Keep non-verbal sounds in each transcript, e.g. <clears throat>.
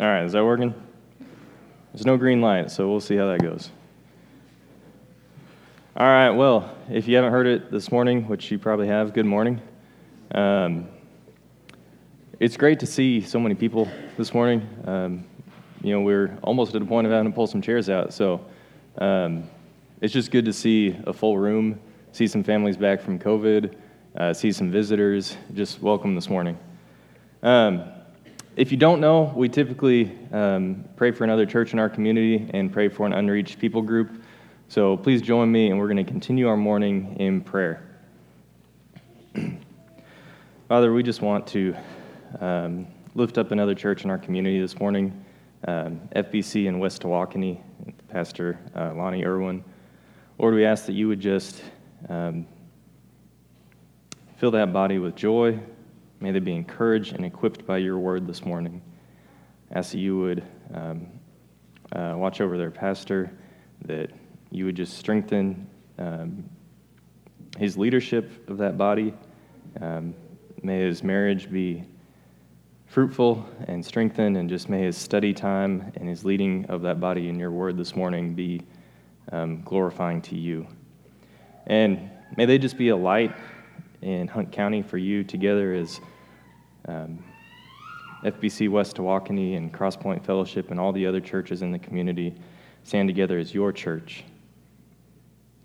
All right, is that working? There's no green light, so we'll see how that goes. All right, well, if you haven't heard it this morning, which you probably have, good morning. Um, it's great to see so many people this morning. Um, you know, we're almost at a point of having to pull some chairs out, so um, it's just good to see a full room, see some families back from COVID, uh, see some visitors. Just welcome this morning. Um, if you don't know, we typically um, pray for another church in our community and pray for an unreached people group. So please join me, and we're going to continue our morning in prayer. <clears throat> Father, we just want to um, lift up another church in our community this morning, um, FBC in West Tawakoni, Pastor uh, Lonnie Irwin. Lord, we ask that you would just um, fill that body with joy, May they be encouraged and equipped by your word this morning. Ask that you would um, uh, watch over their pastor, that you would just strengthen um, his leadership of that body. Um, may his marriage be fruitful and strengthened, and just may his study time and his leading of that body in your word this morning be um, glorifying to you. And may they just be a light in Hunt County for you together as um, FBC West Tawakoni and Crosspoint Fellowship and all the other churches in the community stand together as your church.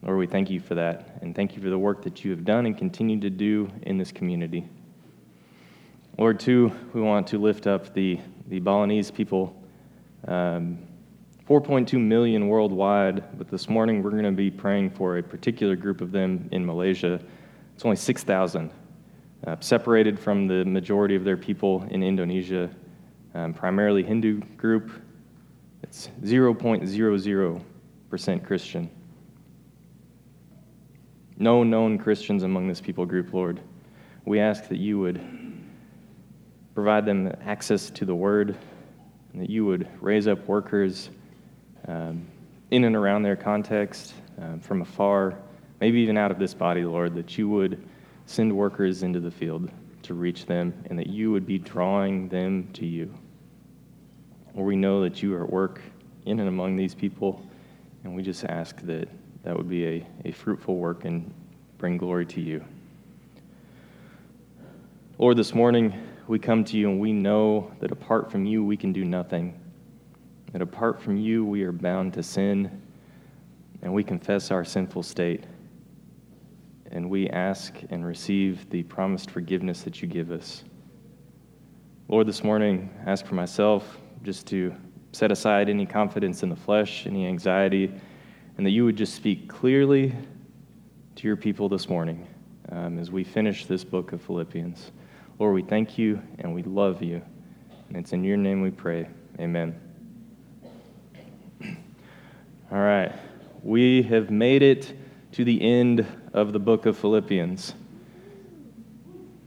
Lord, we thank you for that, and thank you for the work that you have done and continue to do in this community. Lord, too, we want to lift up the, the Balinese people, um, 4.2 million worldwide, but this morning we're going to be praying for a particular group of them in Malaysia. It's only 6,000 uh, separated from the majority of their people in Indonesia, um, primarily Hindu group. It's 0.00% Christian. No known Christians among this people group, Lord. We ask that you would provide them access to the word, and that you would raise up workers um, in and around their context, um, from afar, maybe even out of this body, Lord, that you would send workers into the field to reach them, and that you would be drawing them to you. Or we know that you are at work in and among these people, and we just ask that that would be a, a fruitful work and bring glory to you. Lord, this morning we come to you and we know that apart from you we can do nothing. That apart from you we are bound to sin, and we confess our sinful state and we ask and receive the promised forgiveness that you give us. Lord, this morning, I ask for myself just to set aside any confidence in the flesh, any anxiety, and that you would just speak clearly to your people this morning um, as we finish this book of Philippians. Lord, we thank you and we love you. And it's in your name we pray. Amen. <clears throat> All right. We have made it to the end of the book of Philippians,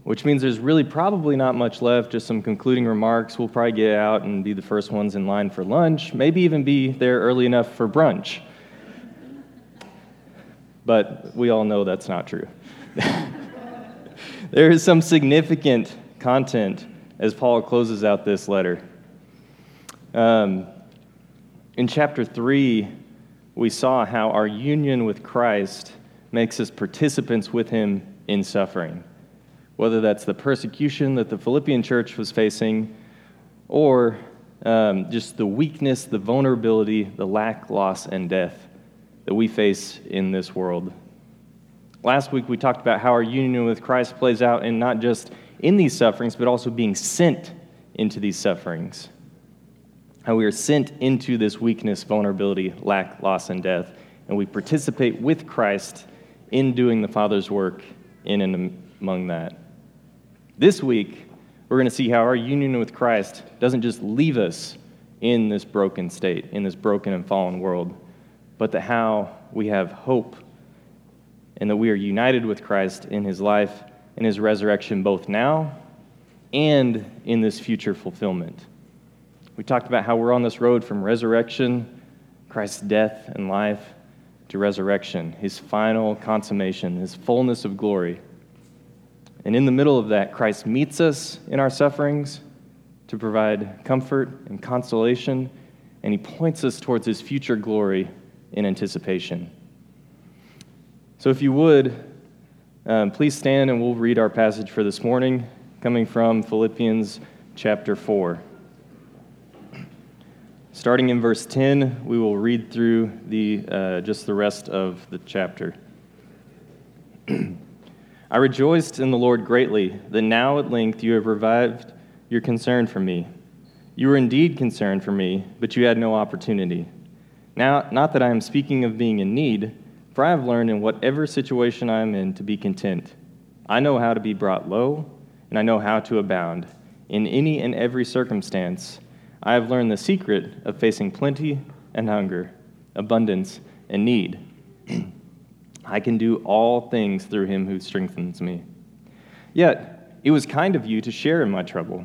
which means there's really probably not much left, just some concluding remarks. We'll probably get out and be the first ones in line for lunch, maybe even be there early enough for brunch. But we all know that's not true. <laughs> there is some significant content as Paul closes out this letter. Um, in chapter 3, we saw how our union with Christ makes us participants with him in suffering, whether that's the persecution that the Philippian church was facing or um, just the weakness, the vulnerability, the lack, loss, and death that we face in this world. Last week, we talked about how our union with Christ plays out in not just in these sufferings, but also being sent into these sufferings. How we are sent into this weakness, vulnerability, lack, loss, and death, and we participate with Christ in doing the Father's work in and among that. This week, we're going to see how our union with Christ doesn't just leave us in this broken state, in this broken and fallen world, but that how we have hope and that we are united with Christ in his life and his resurrection both now and in this future fulfillment. We talked about how we're on this road from resurrection, Christ's death and life, to resurrection, his final consummation, his fullness of glory. And in the middle of that, Christ meets us in our sufferings to provide comfort and consolation, and He points us towards His future glory in anticipation. So, if you would, um, please stand and we'll read our passage for this morning, coming from Philippians chapter 4. Starting in verse 10, we will read through the, uh, just the rest of the chapter. <clears throat> I rejoiced in the Lord greatly that now at length you have revived your concern for me. You were indeed concerned for me, but you had no opportunity. Now, not that I am speaking of being in need, for I have learned in whatever situation I am in to be content. I know how to be brought low, and I know how to abound. In any and every circumstance, I have learned the secret of facing plenty and hunger, abundance and need. <clears throat> I can do all things through him who strengthens me. Yet, it was kind of you to share in my trouble.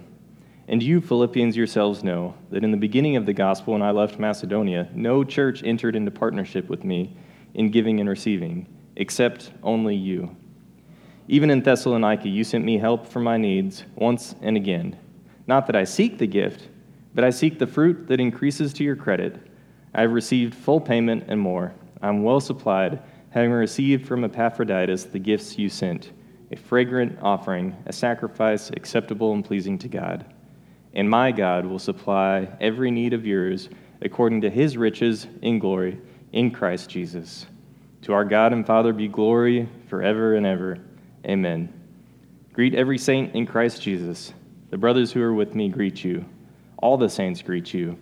And you, Philippians, yourselves know that in the beginning of the gospel, when I left Macedonia, no church entered into partnership with me in giving and receiving, except only you. Even in Thessalonica, you sent me help for my needs once and again. Not that I seek the gift, but I seek the fruit that increases to your credit. I have received full payment and more. I am well supplied having received from Epaphroditus the gifts you sent, a fragrant offering, a sacrifice acceptable and pleasing to God. And my God will supply every need of yours according to his riches in glory in Christ Jesus. To our God and Father be glory forever and ever. Amen. Greet every saint in Christ Jesus. The brothers who are with me greet you. All the saints greet you,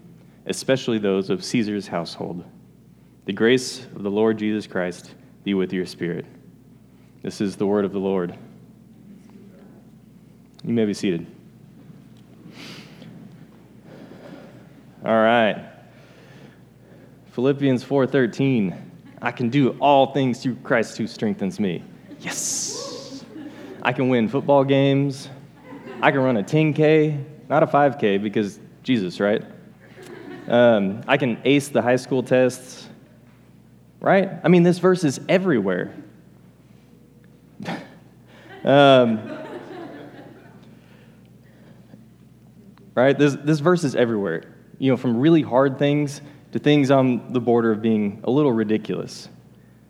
especially those of Caesar's household. The grace of the Lord Jesus Christ be with your spirit. This is the word of the Lord. You may be seated. All right. Philippians 4:13. I can do all things through Christ who strengthens me. Yes. I can win football games. I can run a 10K, not a 5K because Jesus, right? Um, I can ace the high school tests right? I mean, this verse is everywhere. <laughs> um, right? This, this verse is everywhere. You know, from really hard things to things on the border of being a little ridiculous.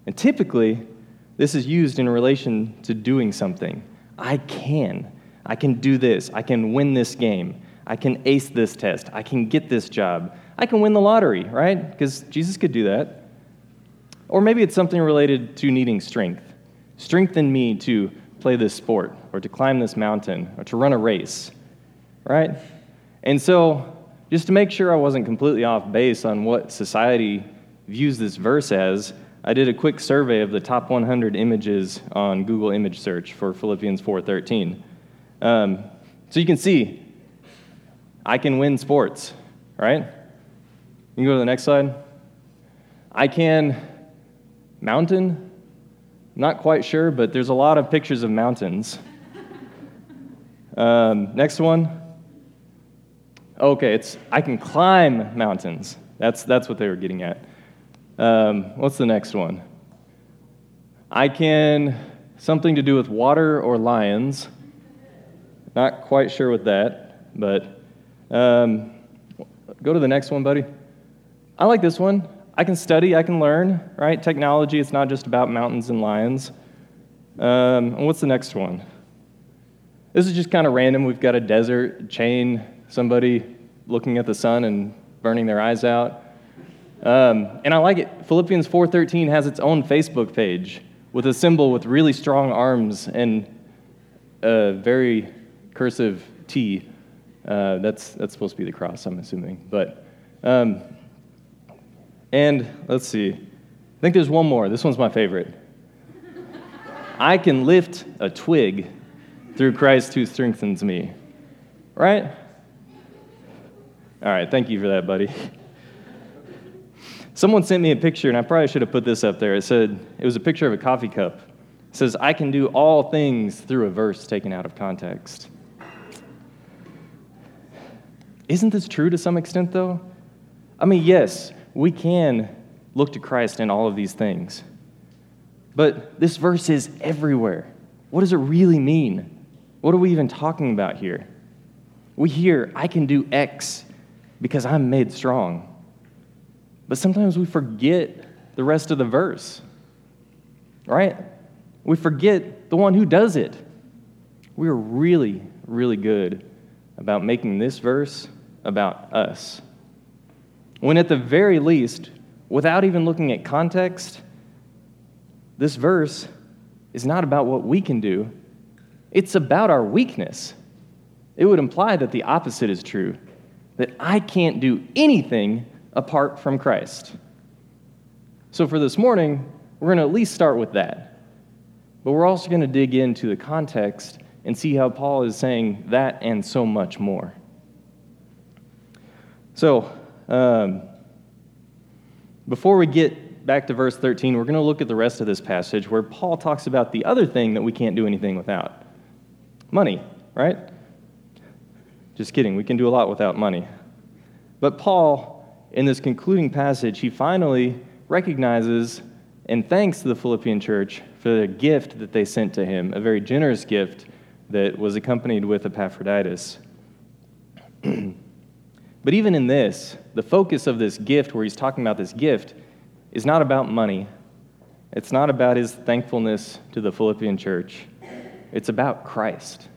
And typically, this is used in relation to doing something. I can. I can do this. I can win this game. I can ace this test. I can get this job. I can win the lottery, right? Because Jesus could do that. Or maybe it's something related to needing strength. Strengthen me to play this sport, or to climb this mountain, or to run a race, right? And so, just to make sure I wasn't completely off base on what society views this verse as, I did a quick survey of the top 100 images on Google image search for Philippians 4:13. Um, so you can see, I can win sports, right? You can go to the next slide. I can Mountain? Not quite sure, but there's a lot of pictures of mountains. <laughs> Um, next one. Okay, it's I can climb mountains. That's, that's what they were getting at. Um, what's the next one? I can, something to do with water or lions. Not quite sure with that, but um, go to the next one, buddy. I like this one. I can study, I can learn, right? Technology, it's not just about mountains and lions. Um, and what's the next one? This is just kind of random. We've got a desert chain, somebody looking at the sun and burning their eyes out. Um, and I like it. Philippians 4:13 has its own Facebook page with a symbol with really strong arms and a very cursive T. Uh, that's that's supposed to be the cross, I'm assuming. But um, and let's see, I think there's one more. This one's my favorite. I can lift a twig through Christ who strengthens me. Right? All right, thank you for that, buddy. Someone sent me a picture, and I probably should have put this up there. It said, it was a picture of a coffee cup. It says, I can do all things through a verse taken out of context. Isn't this true to some extent, though? I mean, yes, we can look to Christ in all of these things. But this verse is everywhere. What does it really mean? What are we even talking about here? We hear, I can do X because I'm made strong. But sometimes we forget the rest of the verse, right? We forget the one who does it. We're really, really good about making this verse about us. When at the very least, without even looking at context, this verse is not about what we can do, it's about our weakness. It would imply that the opposite is true that I can't do anything apart from Christ. So for this morning, we're going to at least start with that. But we're also going to dig into the context and see how Paul is saying that and so much more. So, um, before we get back to verse 13, we're going to look at the rest of this passage where Paul talks about the other thing that we can't do anything without money, right? Just kidding, we can do a lot without money. But Paul, in this concluding passage, he finally recognizes and thanks the Philippian church for the gift that they sent to him, a very generous gift that was accompanied with Epaphroditus. <clears throat> but even in this, the focus of this gift, where he's talking about this gift, is not about money. It's not about his thankfulness to the Philippian church. It's about Christ.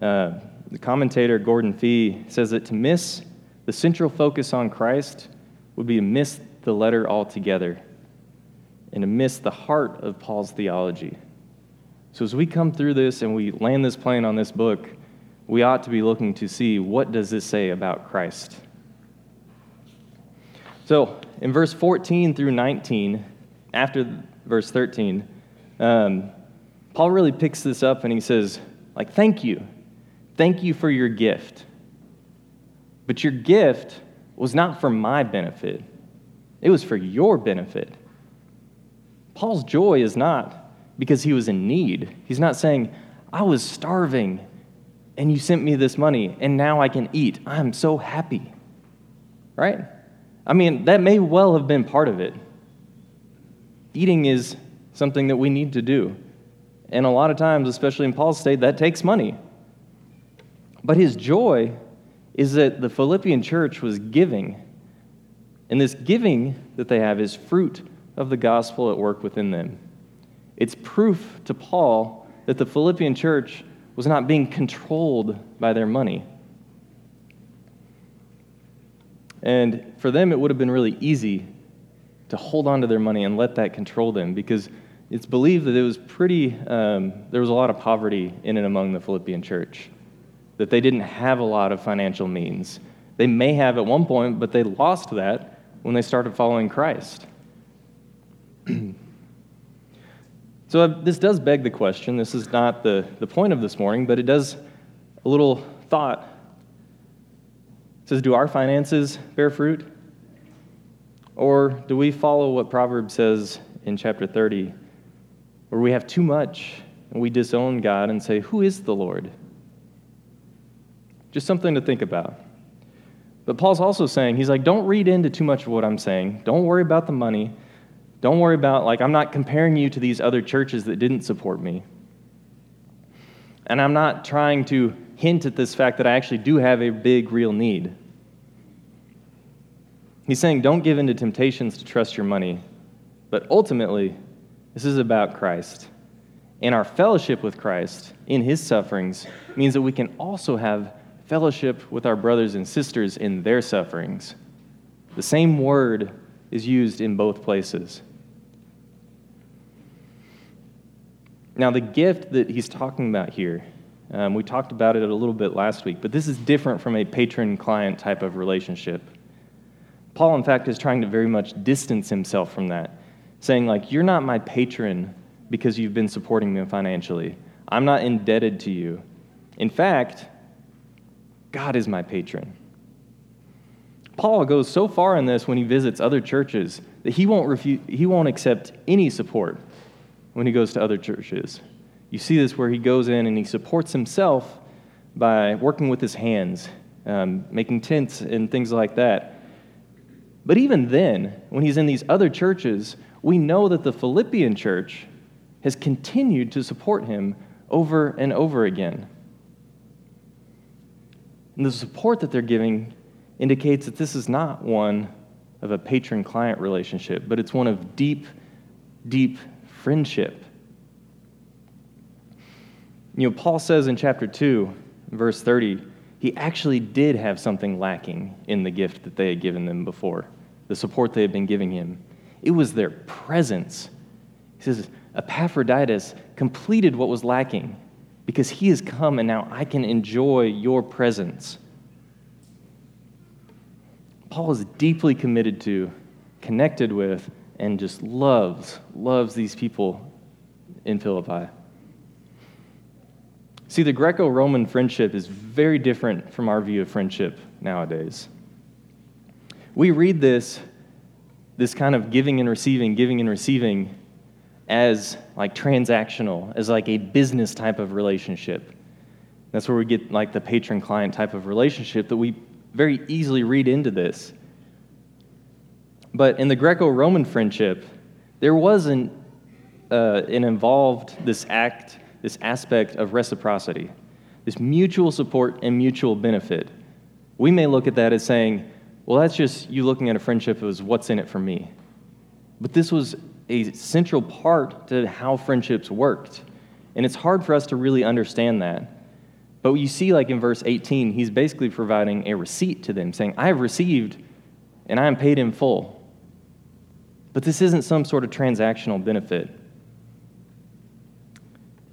Uh, the commentator Gordon Fee says that to miss the central focus on Christ would be to miss the letter altogether and to miss the heart of Paul's theology. So as we come through this and we land this plane on this book, we ought to be looking to see what does this say about Christ. So in verse 14 through 19, after verse 13, um, Paul really picks this up and he says, like, thank you. Thank you for your gift. But your gift was not for my benefit, it was for your benefit. Paul's joy is not because he was in need. He's not saying, I was starving and you sent me this money and now I can eat. I'm so happy. Right? I mean, that may well have been part of it. Eating is something that we need to do. And a lot of times, especially in Paul's state, that takes money. But his joy is that the Philippian church was giving. And this giving that they have is fruit of the gospel at work within them. It's proof to Paul that the Philippian church was not being controlled by their money. And for them, it would have been really easy to hold on to their money and let that control them because it's believed that it was pretty, um, there was a lot of poverty in and among the Philippian church that they didn't have a lot of financial means. They may have at one point, but they lost that when they started following Christ. <clears throat> so uh, this does beg the question. This is not the, the point of this morning, but it does a little thought. It says, Do our finances bear fruit? Or do we follow what Proverbs says in chapter 30, where we have too much and we disown God and say, Who is the Lord? Just something to think about. But Paul's also saying, he's like, don't read into too much of what I'm saying. Don't worry about the money. Don't worry about, like, I'm not comparing you to these other churches that didn't support me. And I'm not trying to hint at this fact that I actually do have a big, real need. He's saying, don't give in to temptations to trust your money. But ultimately, this is about Christ. And our fellowship with Christ in his sufferings means that we can also have fellowship with our brothers and sisters in their sufferings. The same word is used in both places. Now, the gift that he's talking about here, um, we talked about it a little bit last week, but this is different from a patron client type of relationship. Paul, in fact, is trying to very much distance himself from that, saying, like, you're not my patron because you've been supporting me financially. I'm not indebted to you. In fact, God is my patron. Paul goes so far in this when he visits other churches that he won't, refuse, he won't accept any support when he goes to other churches. You see this where he goes in and he supports himself by working with his hands, um, making tents and things like that. But even then, when he's in these other churches, we know that the Philippian church has continued to support him over and over again. And the support that they're giving indicates that this is not one of a patron client relationship, but it's one of deep, deep friendship. You know, Paul says in chapter 2, verse 30, he actually did have something lacking in the gift that they had given them before, the support they had been giving him. It was their presence. He says, Epaphroditus completed what was lacking because he has come and now I can enjoy your presence. Paul is deeply committed to, connected with, and just loves, loves these people in Philippi. See, the Greco Roman friendship is very different from our view of friendship nowadays. We read this, this kind of giving and receiving, giving and receiving, as like transactional, as like a business type of relationship. That's where we get like the patron client type of relationship that we very easily read into this. But in the Greco Roman friendship, there wasn't uh, an involved this act, this aspect of reciprocity, this mutual support and mutual benefit. We may look at that as saying, well, that's just you looking at a friendship as what's in it for me. But this was a central part to how friendships worked. And it's hard for us to really understand that. But you see, like in verse 18, he's basically providing a receipt to them, saying, I have received and I am paid in full. But this isn't some sort of transactional benefit.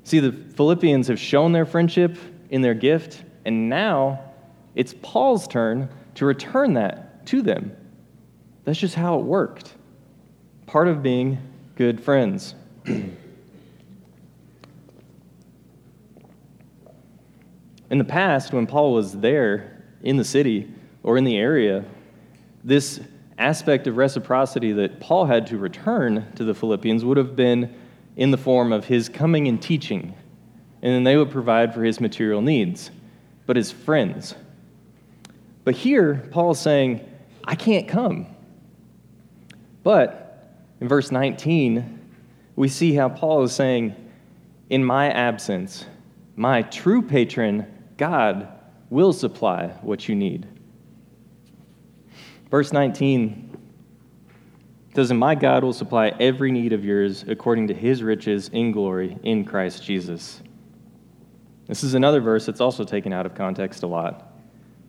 See, the Philippians have shown their friendship in their gift, and now it's Paul's turn to return that to them. That's just how it worked part of being good friends. <clears throat> in the past, when Paul was there in the city or in the area, this aspect of reciprocity that Paul had to return to the Philippians would have been in the form of his coming and teaching, and then they would provide for his material needs, but his friends. But here, Paul is saying, I can't come. But in verse 19, we see how Paul is saying, In my absence, my true patron, God, will supply what you need. Verse 19 says, And my God will supply every need of yours according to his riches in glory in Christ Jesus. This is another verse that's also taken out of context a lot.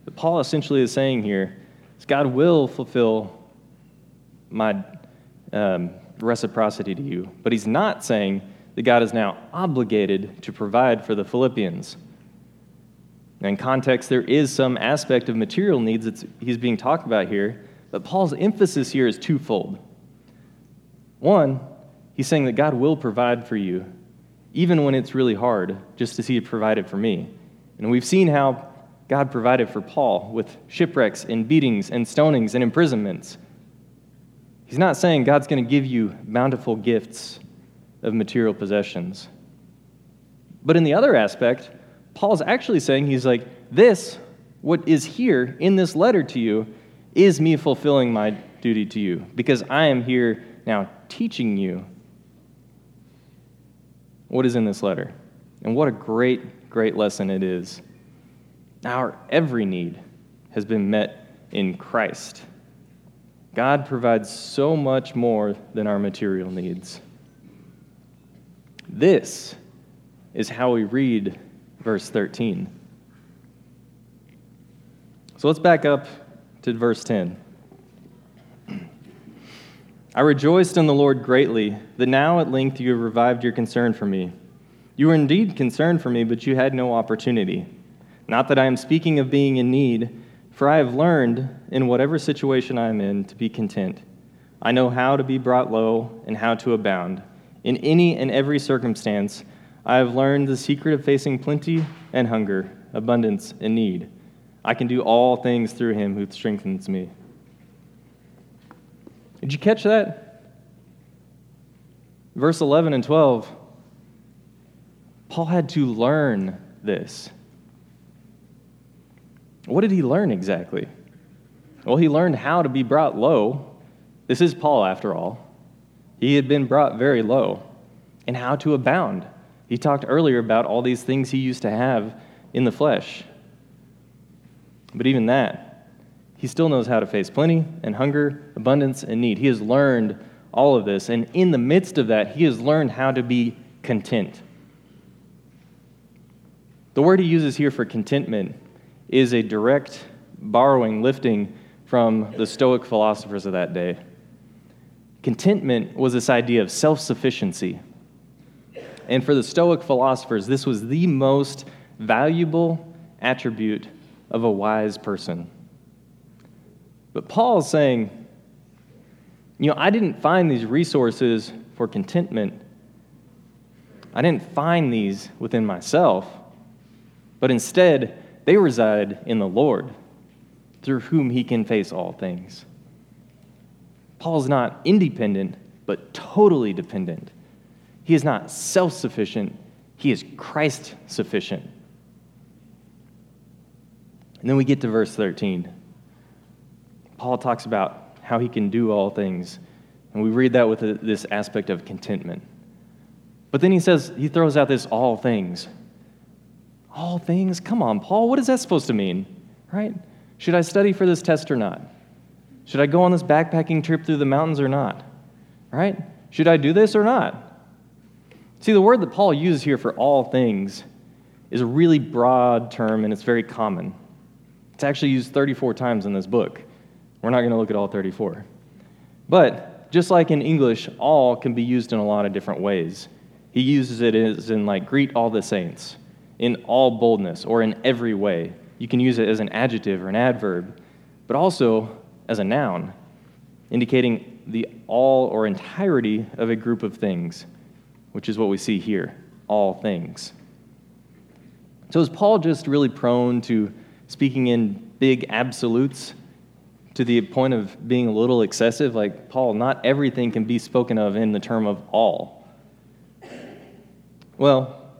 But Paul essentially is saying here is God will fulfill my um, reciprocity to you. But he's not saying that God is now obligated to provide for the Philippians. In context, there is some aspect of material needs that he's being talked about here, but Paul's emphasis here is twofold. One, he's saying that God will provide for you, even when it's really hard, just as he provided for me. And we've seen how God provided for Paul with shipwrecks and beatings and stonings and imprisonments. He's not saying God's going to give you bountiful gifts of material possessions. But in the other aspect, Paul's actually saying, he's like, this, what is here in this letter to you, is me fulfilling my duty to you because I am here now teaching you what is in this letter. And what a great, great lesson it is. Our every need has been met in Christ. God provides so much more than our material needs. This is how we read verse 13. So let's back up to verse 10. I rejoiced in the Lord greatly that now at length you have revived your concern for me. You were indeed concerned for me, but you had no opportunity. Not that I am speaking of being in need for I have learned, in whatever situation I am in, to be content. I know how to be brought low and how to abound. In any and every circumstance, I have learned the secret of facing plenty and hunger, abundance and need. I can do all things through him who strengthens me. Did you catch that? Verse 11 and 12. Paul had to learn this. What did he learn exactly? Well, he learned how to be brought low. This is Paul, after all. He had been brought very low, and how to abound. He talked earlier about all these things he used to have in the flesh. But even that, he still knows how to face plenty and hunger, abundance and need. He has learned all of this. And in the midst of that, he has learned how to be content. The word he uses here for contentment is a direct borrowing, lifting from the Stoic philosophers of that day. Contentment was this idea of self sufficiency. And for the Stoic philosophers, this was the most valuable attribute of a wise person. But Paul is saying, you know, I didn't find these resources for contentment. I didn't find these within myself, but instead, they reside in the Lord, through whom he can face all things. Paul's not independent, but totally dependent. He is not self sufficient, he is Christ sufficient. And then we get to verse 13. Paul talks about how he can do all things. And we read that with this aspect of contentment. But then he says, he throws out this all things. All things? Come on, Paul, what is that supposed to mean? Right? Should I study for this test or not? Should I go on this backpacking trip through the mountains or not? Right? Should I do this or not? See, the word that Paul uses here for all things is a really broad term and it's very common. It's actually used 34 times in this book. We're not going to look at all 34. But just like in English, all can be used in a lot of different ways. He uses it as in, like, greet all the saints, in all boldness, or in every way. You can use it as an adjective or an adverb, but also as a noun, indicating the all or entirety of a group of things, which is what we see here all things. So is Paul just really prone to speaking in big absolutes to the point of being a little excessive. Like, Paul, not everything can be spoken of in the term of all. Well,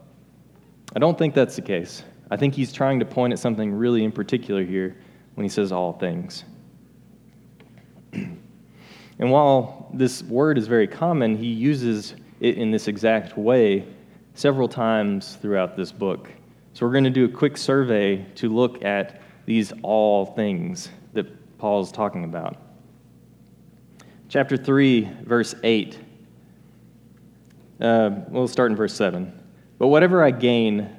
I don't think that's the case. I think he's trying to point at something really in particular here when he says all things. <clears throat> and while this word is very common, he uses in this exact way several times throughout this book. So we're going to do a quick survey to look at these all things that Paul is talking about. Chapter 3, verse 8. Uh, we'll start in verse 7. But whatever I gain,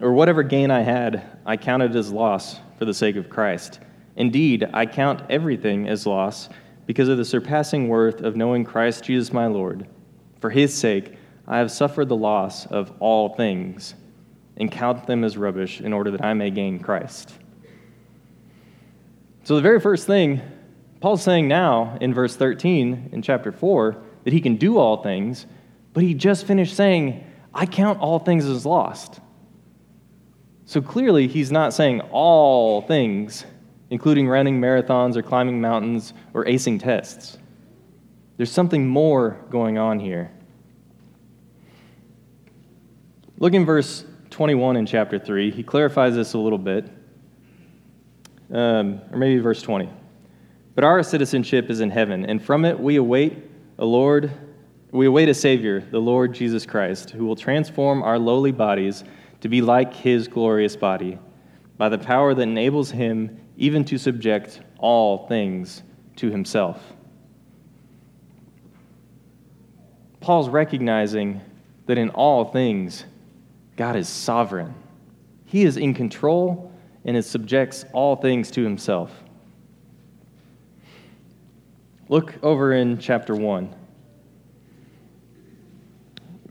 or whatever gain I had, I counted as loss for the sake of Christ. Indeed, I count everything as loss because of the surpassing worth of knowing Christ Jesus my Lord. For his sake, I have suffered the loss of all things and count them as rubbish in order that I may gain Christ. So, the very first thing Paul's saying now in verse 13 in chapter 4 that he can do all things, but he just finished saying, I count all things as lost. So clearly, he's not saying all things, including running marathons or climbing mountains or acing tests. There's something more going on here. Look in verse 21 in chapter 3, he clarifies this a little bit. Um, or maybe verse 20. But our citizenship is in heaven, and from it we await a Lord, we await a Savior, the Lord Jesus Christ, who will transform our lowly bodies to be like his glorious body, by the power that enables him even to subject all things to himself. Paul's recognizing that in all things, God is sovereign. He is in control and it subjects all things to himself. Look over in chapter 1,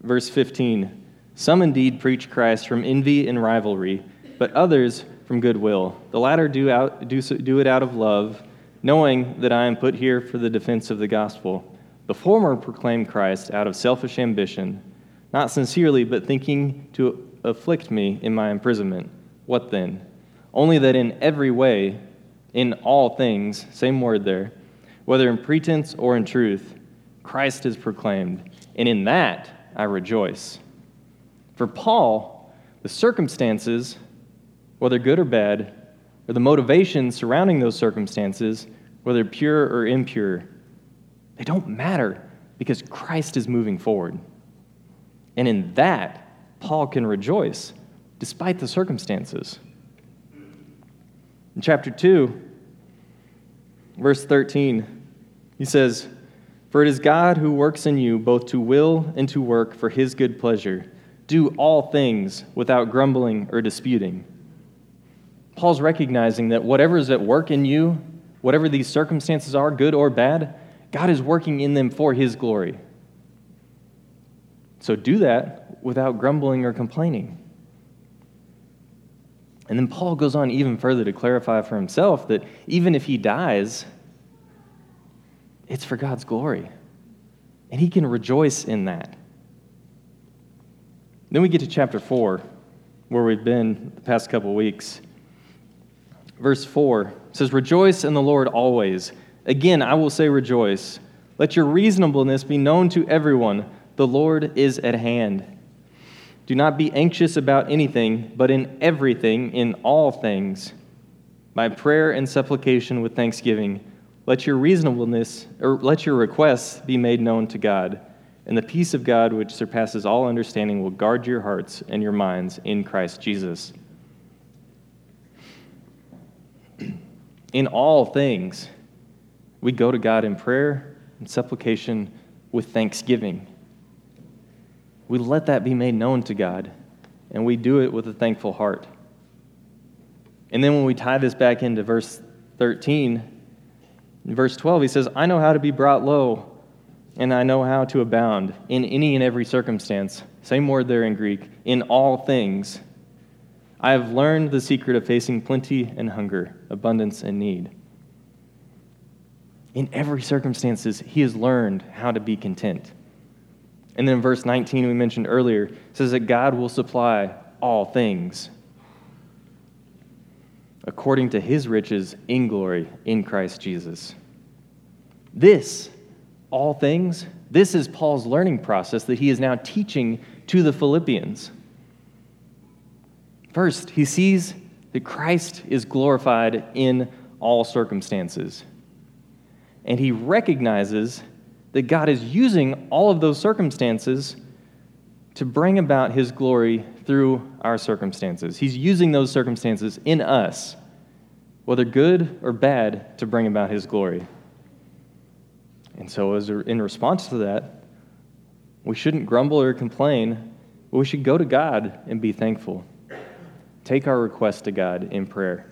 verse 15. Some indeed preach Christ from envy and rivalry, but others from goodwill. The latter do, out, do, do it out of love, knowing that I am put here for the defense of the gospel. The former proclaim Christ out of selfish ambition not sincerely, but thinking to afflict me in my imprisonment. What then? Only that in every way, in all things, same word there, whether in pretense or in truth, Christ is proclaimed, and in that I rejoice. For Paul, the circumstances, whether good or bad, or the motivations surrounding those circumstances, whether pure or impure, they don't matter because Christ is moving forward. And in that, Paul can rejoice despite the circumstances. In chapter 2, verse 13, he says, For it is God who works in you both to will and to work for his good pleasure. Do all things without grumbling or disputing. Paul's recognizing that whatever is at work in you, whatever these circumstances are, good or bad, God is working in them for his glory. So do that without grumbling or complaining. And then Paul goes on even further to clarify for himself that even if he dies, it's for God's glory. And he can rejoice in that. Then we get to chapter 4, where we've been the past couple weeks. Verse 4 says, Rejoice in the Lord always. Again, I will say rejoice. Let your reasonableness be known to everyone. The Lord is at hand. Do not be anxious about anything, but in everything, in all things, by prayer and supplication with thanksgiving, let your reasonableness, or let your requests be made known to God. And the peace of God, which surpasses all understanding, will guard your hearts and your minds in Christ Jesus. <clears throat> In all things, we go to God in prayer and supplication with thanksgiving. We let that be made known to God, and we do it with a thankful heart. And then when we tie this back into verse 13, in verse 12, he says, I know how to be brought low, and I know how to abound in any and every circumstance. Same word there in Greek, in all things. I have learned the secret of facing plenty and hunger, abundance and need. In every circumstances, he has learned how to be content. And then verse 19 we mentioned earlier says that God will supply all things according to his riches in glory in Christ Jesus. This, all things, this is Paul's learning process that he is now teaching to the Philippians. First, he sees that Christ is glorified in all circumstances. And he recognizes that God is using all of those circumstances to bring about his glory through our circumstances. He's using those circumstances in us, whether good or bad, to bring about his glory. And so, as in response to that, we shouldn't grumble or complain, but we should go to God and be thankful. Take our request to God in prayer.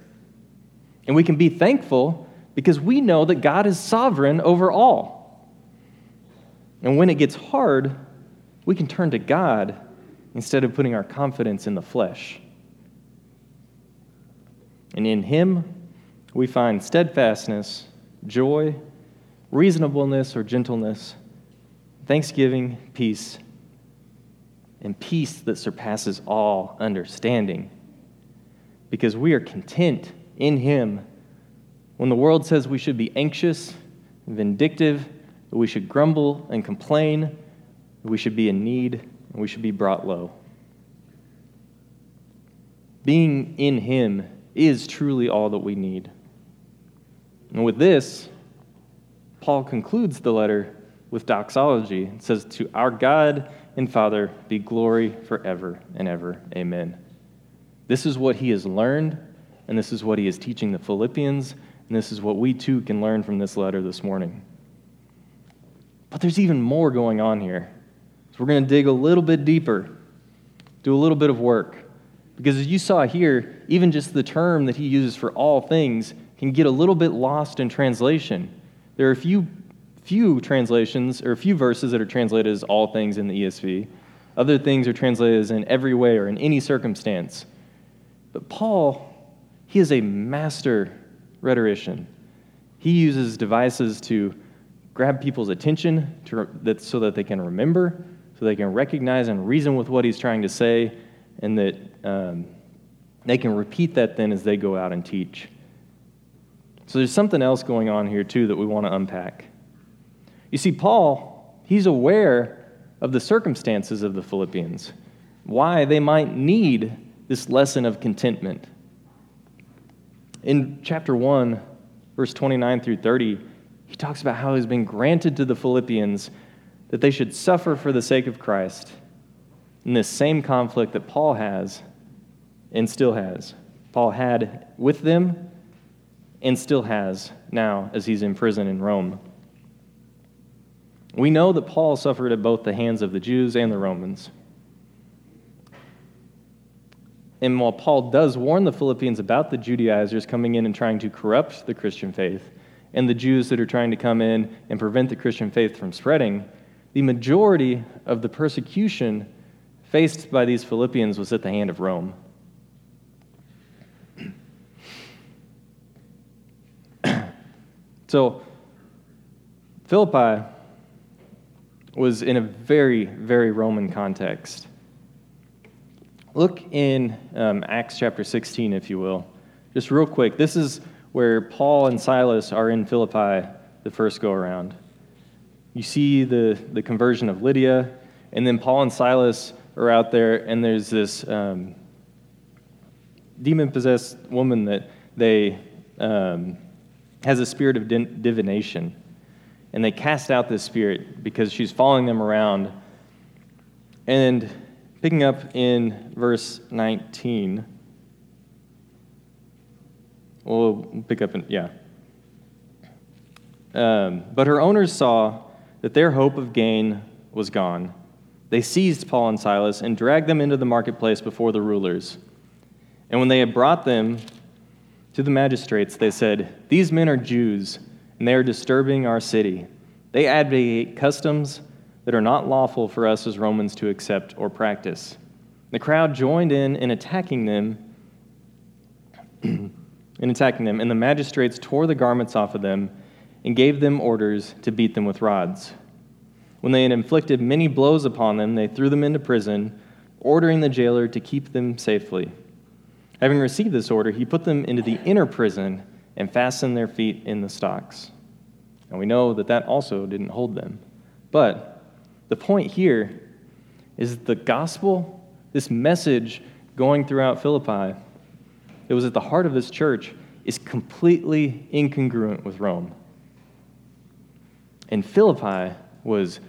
And we can be thankful because we know that God is sovereign over all. And when it gets hard, we can turn to God instead of putting our confidence in the flesh. And in Him, we find steadfastness, joy, reasonableness or gentleness, thanksgiving, peace, and peace that surpasses all understanding. Because we are content in Him. When the world says we should be anxious, vindictive, that we should grumble and complain, that we should be in need, and we should be brought low. Being in Him is truly all that we need. And with this, Paul concludes the letter with doxology. It says, To our God and Father be glory forever and ever. Amen. This is what he has learned, and this is what he is teaching the Philippians, and this is what we too can learn from this letter this morning. But there's even more going on here. So we're going to dig a little bit deeper, do a little bit of work. Because as you saw here, even just the term that he uses for all things can get a little bit lost in translation. There are a few, few translations or a few verses that are translated as all things in the ESV. Other things are translated as in every way or in any circumstance. But Paul, he is a master rhetorician. He uses devices to grab people's attention to, that, so that they can remember, so they can recognize and reason with what he's trying to say, and that um, they can repeat that then as they go out and teach. So there's something else going on here, too, that we want to unpack. You see, Paul, he's aware of the circumstances of the Philippians, why they might need this lesson of contentment. In chapter 1, verse 29 through 30, he talks about how has been granted to the Philippians that they should suffer for the sake of Christ in this same conflict that Paul has and still has. Paul had with them and still has now as he's in prison in Rome. We know that Paul suffered at both the hands of the Jews and the Romans. And while Paul does warn the Philippians about the Judaizers coming in and trying to corrupt the Christian faith, and the Jews that are trying to come in and prevent the Christian faith from spreading, the majority of the persecution faced by these Philippians was at the hand of Rome. so, Philippi was in a very, very Roman context. Look in um, Acts chapter 16, if you will. Just real quick. This is where Paul and Silas are in Philippi the first go around. You see the, the conversion of Lydia, and then Paul and Silas are out there, and there's this um, demon possessed woman that they um, has a spirit of divination. And they cast out this spirit because she's following them around. And Picking up in verse 19. We'll pick up in, yeah. Um, but her owners saw that their hope of gain was gone. They seized Paul and Silas and dragged them into the marketplace before the rulers. And when they had brought them to the magistrates, they said, These men are Jews, and they are disturbing our city. They advocate customs that are not lawful for us as Romans to accept or practice. The crowd joined in in attacking them, <clears throat> in attacking them, and the magistrates tore the garments off of them and gave them orders to beat them with rods. When they had inflicted many blows upon them, they threw them into prison, ordering the jailer to keep them safely. Having received this order, he put them into the inner prison and fastened their feet in the stocks. And we know that that also didn't hold them. But the point here is the gospel, this message going throughout Philippi, that was at the heart of this church, is completely incongruent with Rome. And Philippi was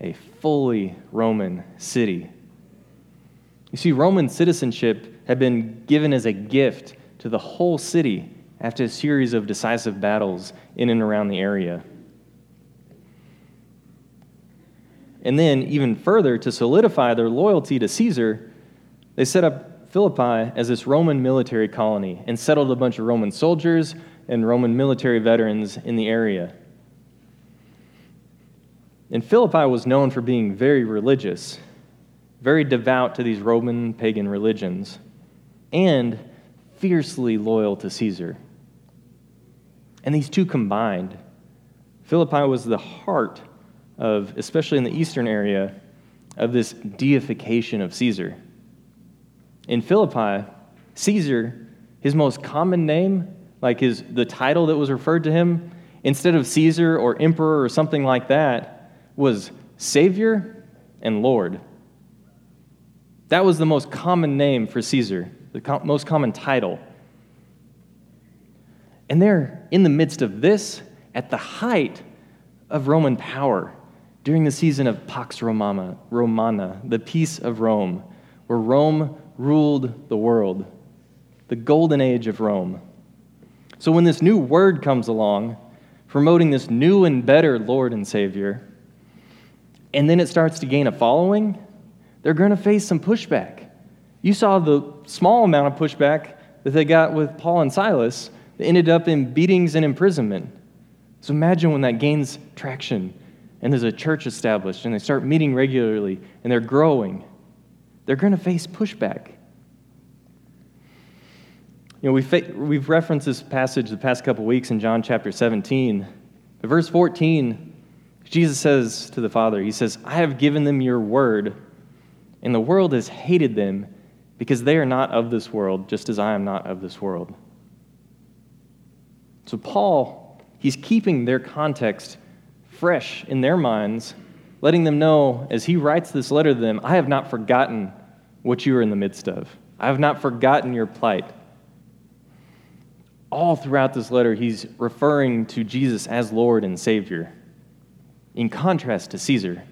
a fully Roman city. You see, Roman citizenship had been given as a gift to the whole city after a series of decisive battles in and around the area. And then, even further, to solidify their loyalty to Caesar, they set up Philippi as this Roman military colony and settled a bunch of Roman soldiers and Roman military veterans in the area. And Philippi was known for being very religious, very devout to these Roman pagan religions, and fiercely loyal to Caesar. And these two combined, Philippi was the heart of, especially in the eastern area, of this deification of Caesar. In Philippi, Caesar, his most common name, like his the title that was referred to him, instead of Caesar or emperor or something like that, was Savior and Lord. That was the most common name for Caesar, the co- most common title. And they're in the midst of this, at the height of Roman power during the season of Pax Romana, Romana, the peace of Rome, where Rome ruled the world, the golden age of Rome. So when this new word comes along, promoting this new and better Lord and Savior, and then it starts to gain a following, they're going to face some pushback. You saw the small amount of pushback that they got with Paul and Silas that ended up in beatings and imprisonment. So imagine when that gains traction and there's a church established and they start meeting regularly and they're growing, they're going to face pushback. You know, we've, we've referenced this passage the past couple weeks in John chapter 17. But verse 14, Jesus says to the Father, He says, I have given them your word, and the world has hated them because they are not of this world, just as I am not of this world. So, Paul, he's keeping their context fresh in their minds, letting them know as he writes this letter to them, I have not forgotten what you are in the midst of. I have not forgotten your plight. All throughout this letter, he's referring to Jesus as Lord and Savior, in contrast to Caesar.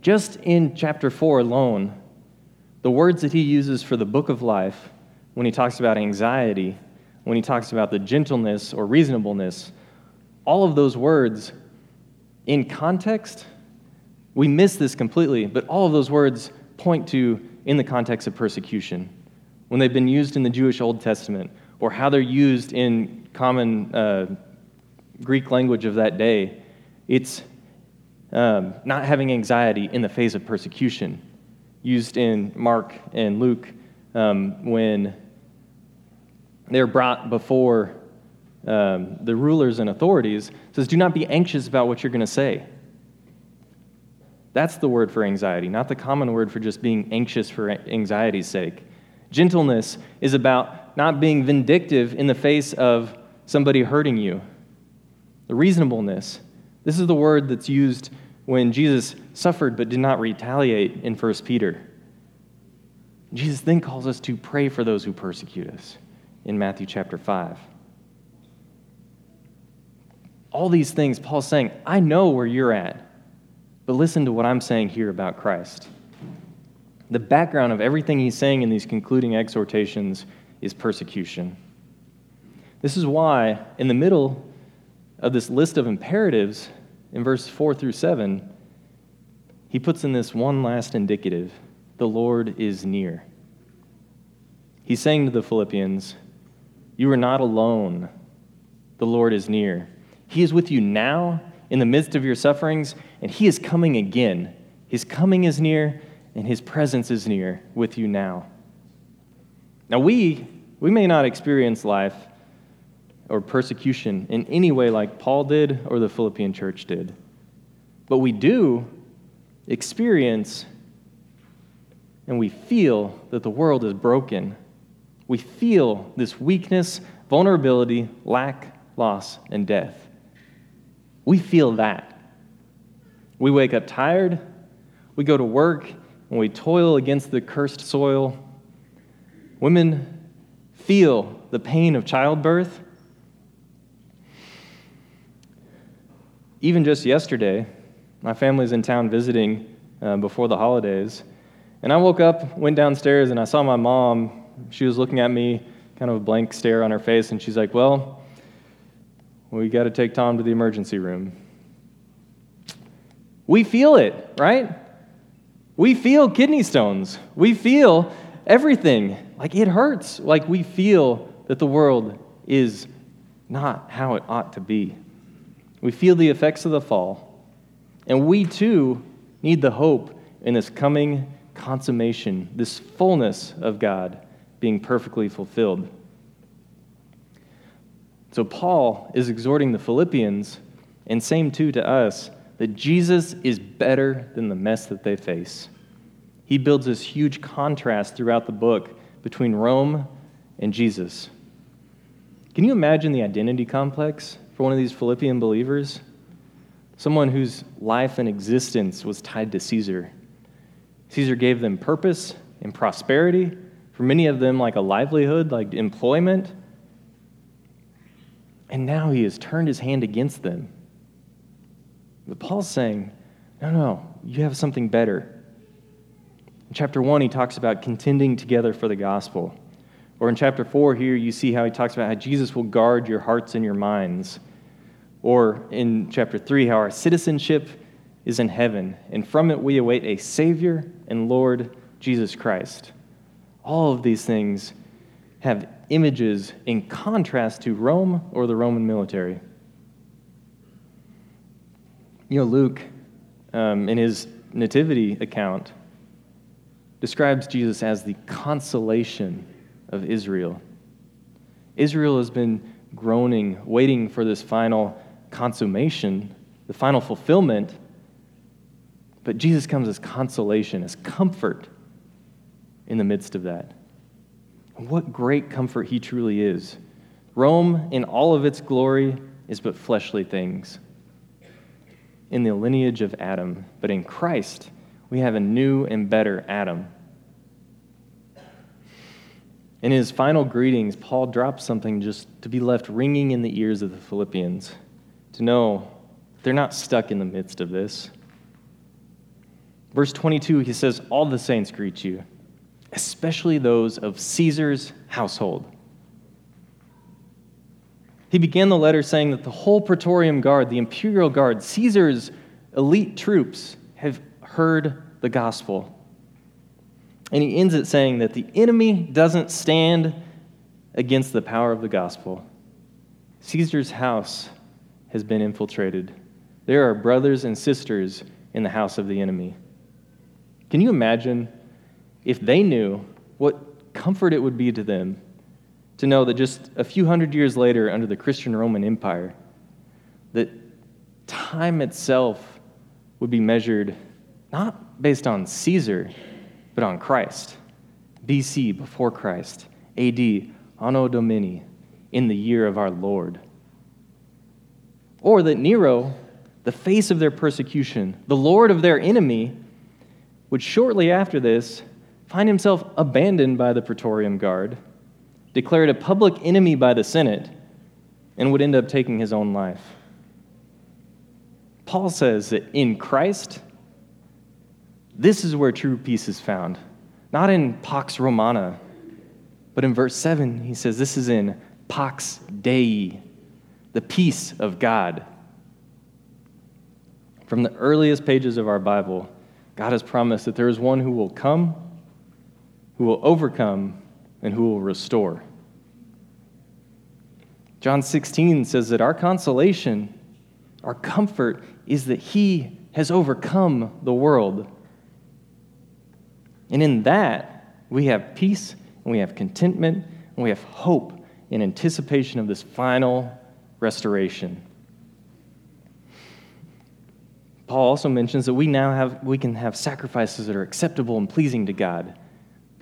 Just in chapter 4 alone, the words that he uses for the book of life, when he talks about anxiety, when he talks about the gentleness or reasonableness, all of those words in context, we miss this completely, but all of those words point to in the context of persecution. When they've been used in the Jewish Old Testament, or how they're used in common uh, Greek language of that day, it's um, not having anxiety in the face of persecution, used in Mark and Luke um, when they're brought before um, the rulers and authorities. says, "Do not be anxious about what you're going to say." That's the word for anxiety, not the common word for just being anxious for anxiety's sake. Gentleness is about not being vindictive in the face of somebody hurting you. The reasonableness. This is the word that's used when Jesus suffered but did not retaliate in 1 Peter. Jesus then calls us to pray for those who persecute us in Matthew chapter 5. All these things, Paul's saying, I know where you're at, but listen to what I'm saying here about Christ. The background of everything he's saying in these concluding exhortations is persecution. This is why, in the middle of this list of imperatives, in verse 4 through 7, he puts in this one last indicative the Lord is near. He's saying to the Philippians, You are not alone. The Lord is near. He is with you now in the midst of your sufferings, and He is coming again. His coming is near, and His presence is near with you now. Now, we, we may not experience life or persecution in any way like Paul did or the Philippian church did. But we do experience and we feel that the world is broken. We feel this weakness, vulnerability, lack, loss, and death. We feel that. We wake up tired, we go to work, and we toil against the cursed soil. Women feel the pain of childbirth even just yesterday, my family's in town visiting uh, before the holidays. And I woke up, went downstairs, and I saw my mom. She was looking at me, kind of a blank stare on her face, and she's like, Well, we got to take Tom to the emergency room. We feel it, right? We feel kidney stones. We feel everything. Like it hurts. Like we feel that the world is not how it ought to be. We feel the effects of the fall. And we too need the hope in this coming consummation, this fullness of God being perfectly fulfilled. So, Paul is exhorting the Philippians, and same too to us, that Jesus is better than the mess that they face. He builds this huge contrast throughout the book between Rome and Jesus. Can you imagine the identity complex for one of these Philippian believers? Someone whose life and existence was tied to Caesar. Caesar gave them purpose and prosperity, for many of them, like a livelihood, like employment. And now he has turned his hand against them. But Paul's saying, no, no, you have something better. In chapter 1, he talks about contending together for the gospel. Or in chapter 4 here, you see how he talks about how Jesus will guard your hearts and your minds. Or in chapter 3, how our citizenship is in heaven, and from it we await a Savior and Lord Jesus Christ. All of these things have images in contrast to Rome or the Roman military. You know, Luke, um, in his nativity account, describes Jesus as the consolation of Israel. Israel has been groaning, waiting for this final consummation, the final fulfillment. But Jesus comes as consolation, as comfort in the midst of that. What great comfort he truly is. Rome, in all of its glory, is but fleshly things. In the lineage of Adam, but in Christ, we have a new and better Adam in his final greetings, Paul drops something just to be left ringing in the ears of the Philippians, to know they're not stuck in the midst of this. Verse 22, he says, All the saints greet you, especially those of Caesar's household. He began the letter saying that the whole Praetorian Guard, the imperial guard, Caesar's elite troops, have heard the gospel. And he ends it saying that the enemy doesn't stand against the power of the gospel. Caesar's house has been infiltrated. There are brothers and sisters in the house of the enemy. Can you imagine if they knew what comfort it would be to them to know that just a few hundred years later, under the Christian Roman Empire, that time itself would be measured not based on Caesar, but on Christ. BC, before Christ. AD, Anno Domini, in the year of our Lord. Or that Nero, the face of their persecution, the Lord of their enemy, would shortly after this find himself abandoned by the Praetorian Guard, declared a public enemy by the Senate, and would end up taking his own life. Paul says that in Christ, this is where true peace is found. Not in Pax Romana, but in verse 7, he says this is in Pax Dei, the peace of God. From the earliest pages of our Bible, God has promised that there is one who will come, who will overcome, and who will restore. John 16 says that our consolation, our comfort, is that he has overcome the world. And in that, we have peace and we have contentment and we have hope in anticipation of this final restoration. Paul also mentions that we now have we can have sacrifices that are acceptable and pleasing to God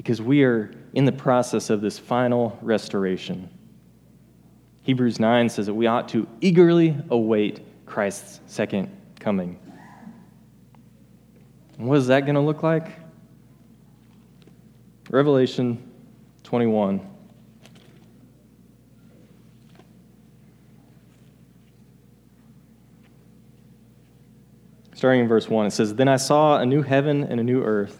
because we are in the process of this final restoration. Hebrews 9 says that we ought to eagerly await Christ's second coming. And what is that going to look like? Revelation 21. Starting in verse 1, it says, Then I saw a new heaven and a new earth,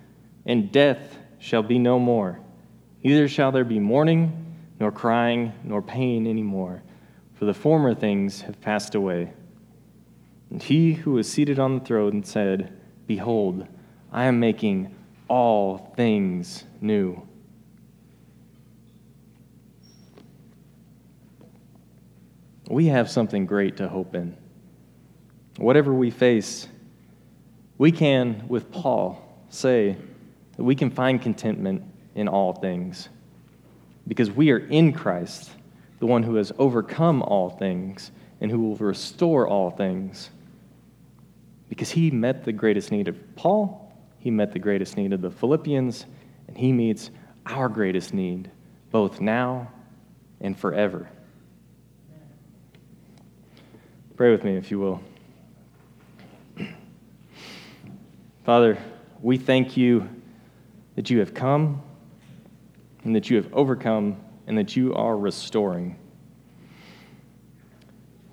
and death shall be no more. Neither shall there be mourning nor crying, nor pain anymore, for the former things have passed away. And he who was seated on the throne said, Behold, I am making all things new. We have something great to hope in. Whatever we face, we can, with Paul, say that we can find contentment in all things because we are in Christ, the one who has overcome all things and who will restore all things. Because he met the greatest need of Paul, he met the greatest need of the Philippians, and he meets our greatest need, both now and forever. Pray with me, if you will. <clears throat> Father, we thank you that you have come and that you have overcome and that you are restoring.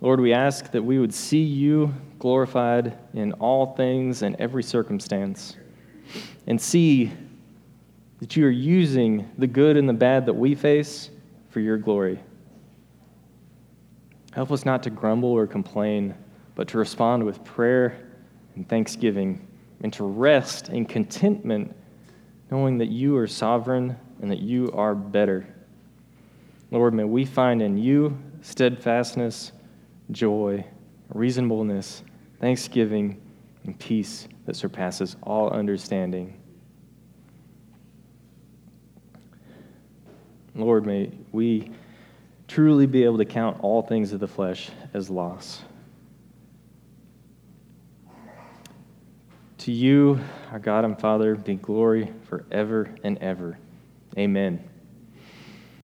Lord, we ask that we would see you glorified in all things and every circumstance, and see that you are using the good and the bad that we face for your glory. Help us not to grumble or complain, but to respond with prayer and thanksgiving, and to rest in contentment, knowing that you are sovereign and that you are better. Lord, may we find in you steadfastness, joy, reasonableness, thanksgiving, and peace that surpasses all understanding. Lord, may we truly be able to count all things of the flesh as loss. To you, our God and Father, be glory forever and ever. Amen.